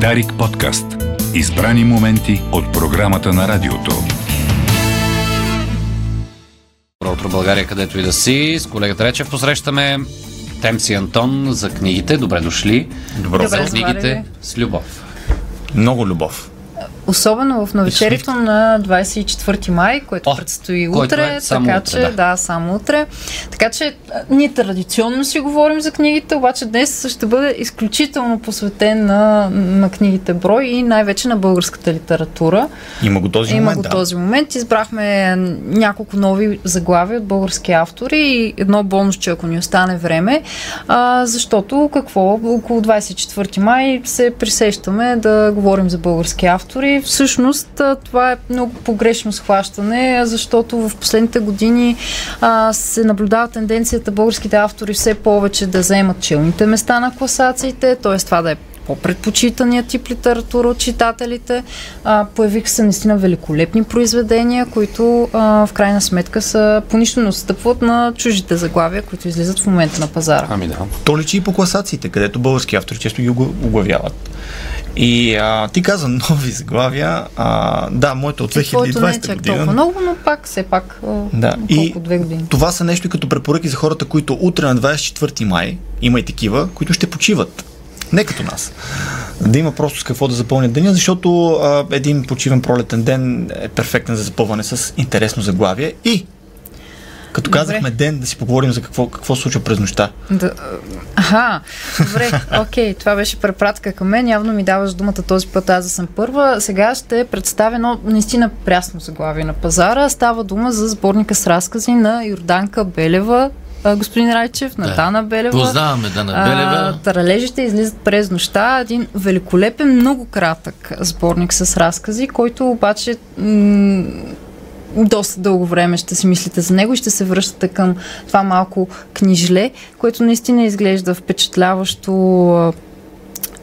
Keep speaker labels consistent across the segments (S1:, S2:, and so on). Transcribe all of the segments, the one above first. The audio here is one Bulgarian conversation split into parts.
S1: Дарик подкаст. Избрани моменти от програмата на радиото.
S2: Добро утро, България, където и да си. С колегата Речев посрещаме Темси Антон за книгите. Добре дошли.
S3: Добро.
S2: За
S4: Добре,
S2: книгите
S4: заварили.
S2: с любов.
S3: Много любов.
S4: Особено в навечерието на 24 май, което
S2: О,
S4: предстои утре.
S2: е само
S4: така
S2: утре,
S4: че,
S2: да.
S4: да. само утре. Така че ние традиционно си говорим за книгите, обаче днес ще бъде изключително посветен на, на книгите брой и най-вече на българската литература.
S3: Има го този
S4: Има
S3: момент,
S4: го
S3: да.
S4: този момент. Избрахме няколко нови заглавия от български автори и едно бонусче, ако ни остане време, а, защото какво? Около 24 май се присещаме да говорим за български автори. Всъщност това е много погрешно схващане, защото в последните години а, се наблюдава тенденцията българските автори все повече да заемат челните места на класациите, т.е. това да е по-предпочитания тип литература от читателите. А, появиха се наистина великолепни произведения, които а, в крайна сметка са по нищо не отстъпват на чужите заглавия, които излизат в момента на пазара.
S2: Ами да.
S3: То личи и по класациите, където български автори често ги оглавяват. И а, ти каза нови заглавия. А, да, моето от
S4: И твоето не е
S3: 2020
S4: чак
S3: година.
S4: толкова много, но пак, все пак,
S3: Да, и
S4: две години.
S3: това са нещо като препоръки за хората, които утре на 24 май, има и такива, които ще почиват. Не като нас. Да има просто с какво да запълнят деня, защото а, един почивен пролетен ден е перфектен за запълване с интересно заглавие и като
S4: Добре.
S3: казахме ден, да си поговорим за какво, какво случва през нощта.
S4: Да, аха, добре, окей, това беше препратка към мен. Явно ми даваш думата този път, аз да съм първа. Сега ще представя едно наистина прясно заглавие на пазара. Става дума за сборника с разкази на Йорданка Белева, а, господин Райчев, на
S5: Да.
S4: Дана Белева.
S5: Познаваме Дана
S4: А,
S5: Белева.
S4: Таралежите излизат през нощта. Един великолепен, много кратък сборник с разкази, който обаче м- доста дълго време ще си мислите за него и ще се връщате към това малко книжле, което наистина изглежда впечатляващо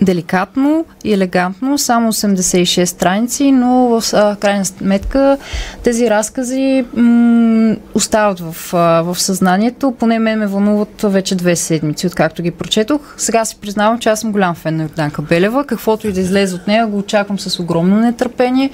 S4: деликатно и елегантно, само 86 страници, но в крайна сметка тези разкази м- остават в, в съзнанието. Поне мен ме вълнуват вече две седмици, откакто ги прочетох. Сега си признавам, че аз съм голям фен на Йорданка Белева. Каквото и да излезе от нея, го очаквам с огромно нетърпение,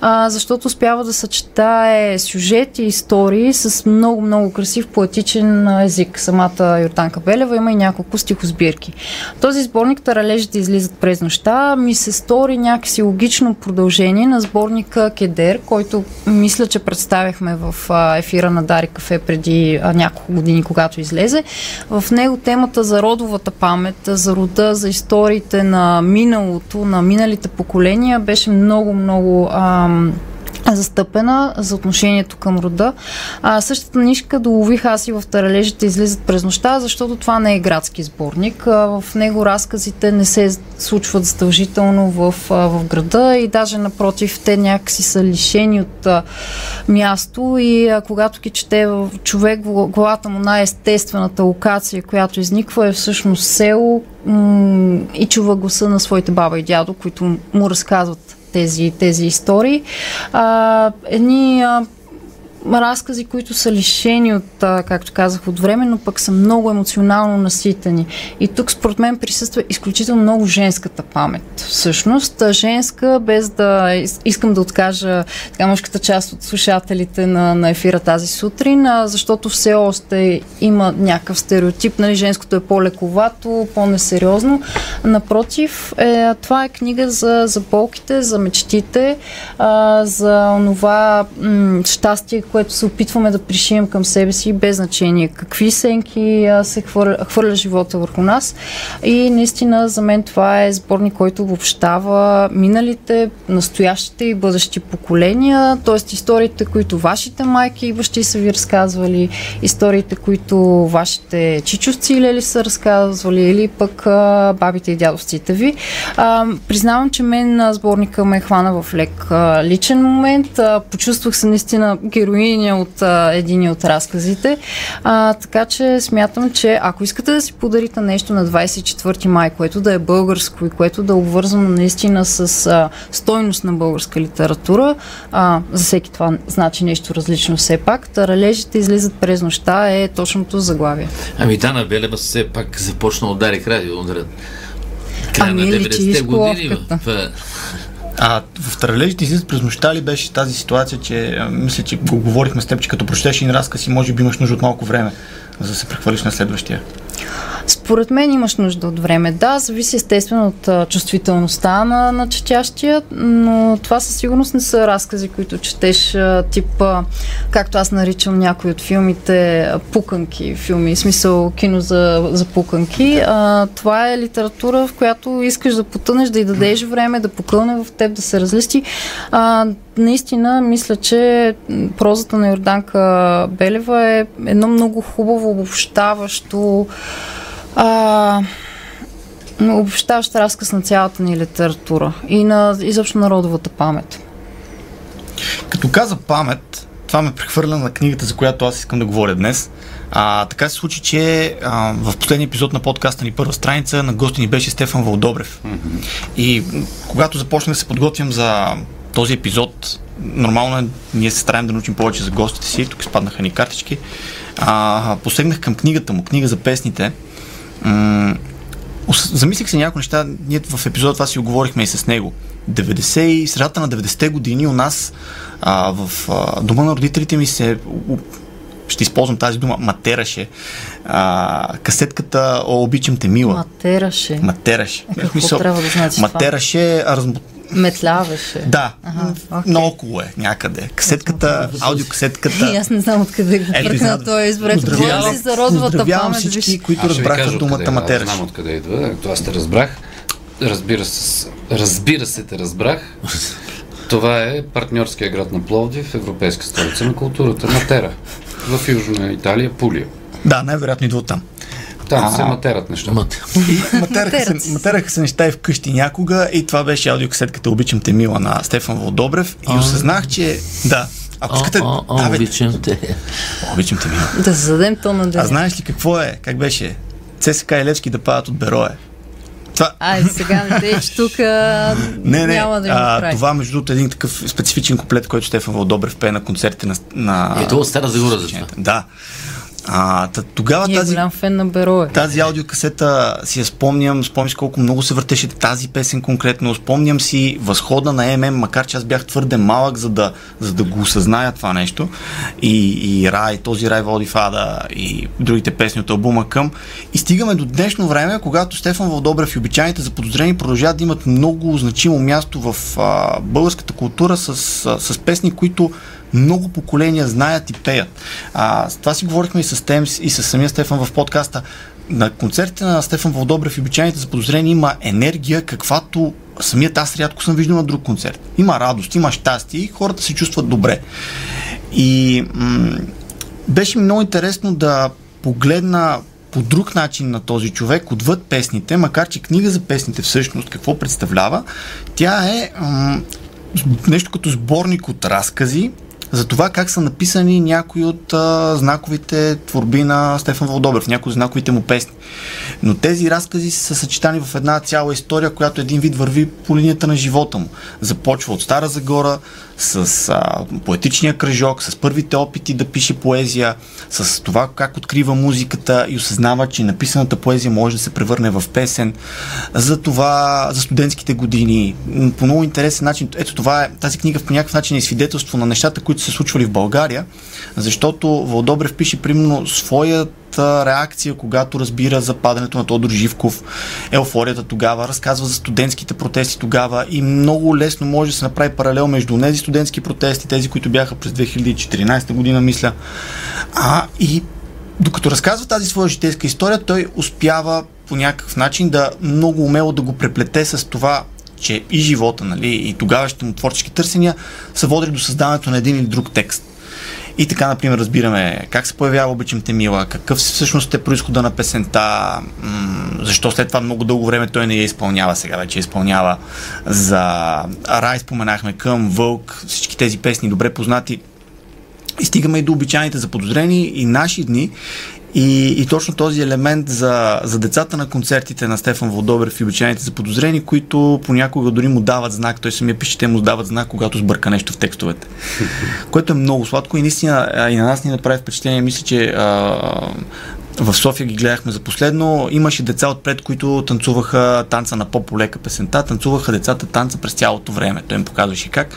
S4: а, защото успява да съчетае сюжет и истории с много-много красив поетичен език. Самата Йорданка Белева има и няколко стихосбирки. Този сборник Таралежите излизат през нощта ми се стори някакси логично продължение на сборника Кедер, който мисля, че представяхме в ефира на Дари Кафе преди няколко години, когато излезе. В него темата за родовата памет, за рода, за историите на миналото, на миналите поколения беше много-много ам, застъпена за отношението към рода. А, същата нишка долових аз и в Таралежите излизат през нощта, защото това не е градски сборник. А, в него разказите не се случват задължително в, а, в града и даже напротив, те някакси са лишени от а, място и а, когато ги чете човек, главата му най-естествената локация, която изниква е всъщност село м- и чува гласа на своите баба и дядо, които му разказват тези, тези истории. А, едни а, разкази, които са лишени от, както казах, от време, но пък са много емоционално наситени. И тук според мен присъства изключително много женската памет. Всъщност, женска, без да искам да откажа така мъжката част от слушателите на, на ефира тази сутрин, защото все още има някакъв стереотип, нали, женското е по-лековато, по-несериозно. Напротив, е, това е книга за, за болките, за мечтите, а, за това м- щастие, което се опитваме да пришием към себе си, без значение какви сенки се хвърля, хвърля живота върху нас. И наистина за мен това е сборник, който обобщава миналите, настоящите и бъдещи поколения, т.е. историите, които вашите майки и бащи са ви разказвали, историите, които вашите чичовци и лели са разказвали, или пък а, бабите и дядовците ви. А, признавам, че мен сборника ме хвана в лек а, личен момент. А, почувствах се наистина героиня от а, един от разказите. А, така че смятам, че ако искате да си подарите нещо на 24 май, което да е българско и което да е обвързано наистина с а, стойност на българска литература, а, за всеки това значи нещо различно все пак, таралежите излизат през нощта е точното заглавие.
S5: Ами Дана Белева все пак започна от Дарик Радио. Края
S4: Ами,
S5: на
S4: личи
S5: 90-те години. В,
S3: А в тралежите излизат през нощта ли беше тази ситуация, че мисля, че го говорихме с теб, че като прочетеш един разказ и може би имаш нужда от малко време, за да се прехвърлиш на следващия.
S4: Според мен имаш нужда от време. Да, зависи естествено от чувствителността на, на четящия, но това със сигурност не са разкази, които четеш тип, както аз наричам някои от филмите, пуканки филми, в смисъл кино за, за пуканки. А, това е литература, в която искаш да потънеш, да й дадеш време, да покълне в теб, да се разлисти. А, наистина, мисля, че прозата на Йорданка Белева е едно много хубаво обобщаващо а, обобщаващ разказ на цялата ни литература и на изобщо народовата памет.
S3: Като каза памет, това ме прехвърля на книгата, за която аз искам да говоря днес. А, така се случи, че а, в последния епизод на подкаста ни първа страница на гости ни беше Стефан Вълдобрев. И м, когато започнах да се подготвям за този епизод, нормално е, ние се стараем да научим повече за гостите си, тук спаднаха ни картички. А, посегнах към книгата му, книга за песните. М- замислих се някои неща, ние в епизода това си оговорихме и с него. 90 и средата на 90-те години у нас а, в а, дома на родителите ми се ще използвам тази дума, матераше. А, касетката О, обичам те мила.
S4: Матераше.
S3: Матераше.
S4: Е, какво трябва да значи?
S3: Матераше, размо...
S4: Метляваше.
S3: да,
S4: Ага, окей.
S3: наоколо е някъде. Касетката, аудиокасетката.
S4: И аз не знам откъде го
S3: Ето,
S4: пръкна този избрек.
S3: Поздравявам-
S4: Говоря си за родовата
S3: поздравявам
S4: памет.
S3: всички,
S4: Виж.
S3: които
S2: Аз
S3: разбраха думата
S2: откъде,
S3: матераш.
S2: Знам откъде идва, аз те разбрах. Разбира се, разбира се те разбрах. Това е партньорския град на Пловдив, Европейска столица на културата, Матера. В Южна Италия, Пулио.
S3: Да, най-вероятно идва от там.
S2: Там се матерат.
S3: И матераха
S4: се,
S3: матераха се неща и вкъщи някога и това беше аудиокасетката Обичам те мила на Стефан Вълдобрев и осъзнах, че да, ако искате,
S5: о, о,
S3: да, бе,
S5: обичам те.
S3: обичам те мила.
S4: Да зададем тон на
S3: А знаеш ли какво е? Как беше? ЦСК и Левски да падат от Берое. Това,
S4: Айде сега не те, че тук
S3: не, не,
S4: няма да
S3: а, това между другото е един такъв специфичен куплет, който Стефан Вълдобрев пее на концертите на... на
S5: Ето от Стара Загора за това.
S3: Да. А, тогава
S4: е
S3: тази,
S4: голям фен на Берое.
S3: Тази аудиокасета си я спомням, спомням си колко много се въртеше тази песен конкретно, спомням си възхода на ММ, макар че аз бях твърде малък, за да, за да го осъзная това нещо. И, и Рай, този Рай води в Ада и другите песни от албума към. И стигаме до днешно време, когато Стефан Вълдобрев и обичайните за подозрени продължават да имат много значимо място в а, българската култура с, а, с песни, които много поколения знаят и пеят. А, това си говорихме и с Темс и с самия Стефан в подкаста. На концертите на Стефан Вълдобрев и обичайните за подозрение има енергия, каквато самият аз рядко съм виждал на друг концерт. Има радост, има щастие и хората се чувстват добре. И м- беше ми много интересно да погледна по друг начин на този човек, отвъд песните, макар че книга за песните всъщност какво представлява, тя е м- нещо като сборник от разкази за това как са написани някои от а, знаковите творби на Стефан Вълдобрев, някои от знаковите му песни. Но тези разкази са съчетани в една цяла история, която един вид върви по линията на живота му. Започва от Стара Загора, с а, поетичния кръжок, с първите опити да пише поезия, с това как открива музиката и осъзнава, че написаната поезия може да се превърне в песен. За това, за студентските години, по много интересен начин. Ето това е, тази книга по някакъв начин е свидетелство на нещата, които са случвали в България, защото Вълдобрев пише примерно своята реакция, когато разбира за падането на Тодор Живков, еуфорията тогава, разказва за студентските протести тогава и много лесно може да се направи паралел между тези студентски протести, тези, които бяха през 2014 година, мисля. А, и докато разказва тази своя житейска история, той успява по някакъв начин да много умело да го преплете с това, че и живота, нали, и тогавашните му творчески търсения са водили до създаването на един или друг текст. И така, например, разбираме как се появява Обичам те мила, какъв всъщност е происхода на песента, защо след това много дълго време той не я изпълнява, сега вече изпълнява. За Рай споменахме към Вълк, всички тези песни добре познати. И стигаме и до обичайните за подозрени и наши дни. И, и точно този елемент за, за децата на концертите на Стефан Вълдобрев и обичайните за подозрени, които понякога дори му дават знак, той самия пише, те му дават знак, когато сбърка нещо в текстовете. Което е много сладко и наистина и на нас ни направи впечатление. Мисля, че а, в София ги гледахме за последно. Имаше деца отпред, които танцуваха танца на по-полека песента, танцуваха децата танца през цялото време. Той им показваше как.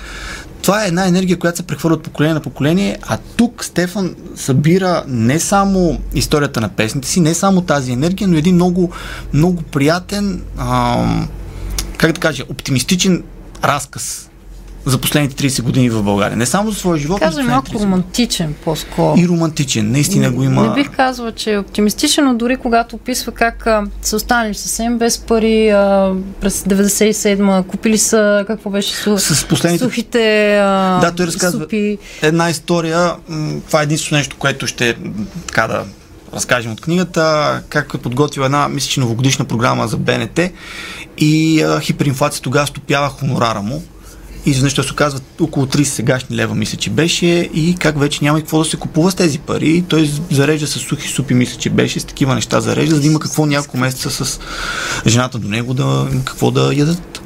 S3: Това е една енергия, която се прехвърля от поколение на поколение, а тук Стефан събира не само историята на песните си, не само тази енергия, но един много, много приятен, ам, как да кажа, оптимистичен разказ за последните 30 години в България. Не само за своя живот,
S4: Казвам малко
S3: последните 30 години.
S4: романтичен по-скоро.
S3: И романтичен. Наистина го има.
S4: Не бих казала, че е оптимистичен, но дори когато описва как а, са останали съвсем без пари а, през 97-ма, купили са, какво беше, су,
S3: С последните
S4: сухите а,
S3: Да, той разказва-
S4: супи.
S3: една история. Това е единствено нещо, което ще така да разкажем от книгата, как е подготвил една, мисля, че новогодишна програма за БНТ и а, хиперинфлация тогава стопява хонорара му. И изведнъж той се оказва около 30 сегашни лева, мисля, че беше, и как вече няма и какво да се купува с тези пари. Той зарежда с сухи супи, мисля, че беше, с такива неща зарежда, за да има какво няколко месеца с жената до него, да какво да ядат.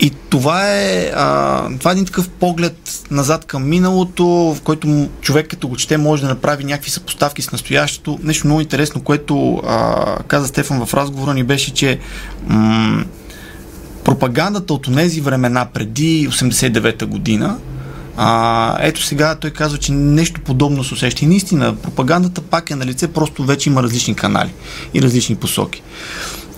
S3: И това е, а, това е един такъв поглед назад към миналото, в който човек като го чете може да направи някакви съпоставки с настоящето. Нещо много интересно, което а, каза Стефан в разговора ни беше, че м- пропагандата от тези времена преди 89-та година а, ето сега той казва, че нещо подобно се усеща. И наистина, пропагандата пак е на лице, просто вече има различни канали и различни посоки.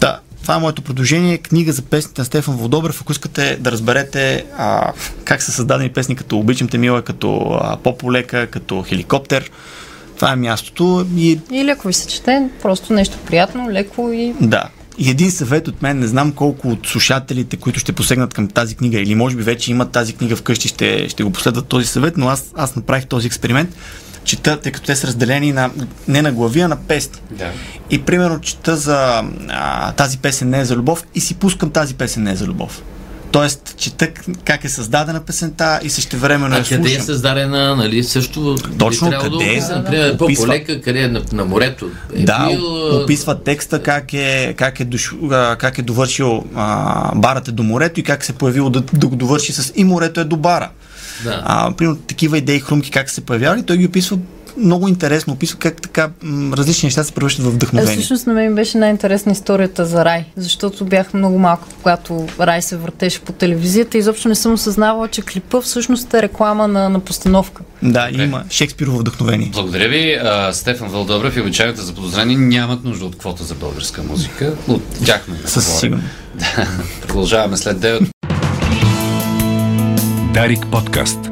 S3: Да, това е моето предложение. Книга за песните на Стефан Водобрев. Ако искате да разберете а, как са създадени песни като Обичам те мила, като а, Пополека, като Хеликоптер, това е мястото. И
S4: И леко ви се чете, просто нещо приятно, леко и
S3: да. И един съвет от мен, не знам колко от слушателите, които ще посегнат към тази книга, или може би вече имат тази книга вкъщи, ще, ще го последват този съвет, но аз, аз направих този експеримент. Чета, тъй като те са разделени на, не на глави, а на песни.
S2: Да.
S3: И примерно чета за а, тази песен не е за любов и си пускам тази песен не е за любов. Тоест, чета как е създадена песента и същевременно
S5: А
S3: я
S5: къде е
S3: слушам.
S5: създадена, нали, също
S3: Точно, къде е?
S5: да описа, например,
S3: Описва-
S5: по-полека, къде е на, на морето. Е
S3: Да,
S5: бил,
S3: описва текста как е, как е, дош, как е довършил а, барът е до морето и как се е появило да, да го довърши с и морето е до бара.
S5: Да.
S3: А, примерно такива идеи, хрумки, как се появявали, той ги описва много интересно, описва как така м, различни неща се превръщат в вдъхновение.
S4: всъщност на мен беше най-интересна историята за Рай, защото бях много малко, когато Рай се въртеше по телевизията и изобщо не съм осъзнавала, че клипа всъщност е реклама на, на постановка.
S3: Да, има Шекспирово вдъхновение.
S2: Благодаря ви. А, Стефан Вълдобрев и обичайните за подозрени нямат нужда от квота за българска музика. От тяхно име
S3: Със сигурност.
S2: Да. Продължаваме след 9.
S1: Дарик подкаст.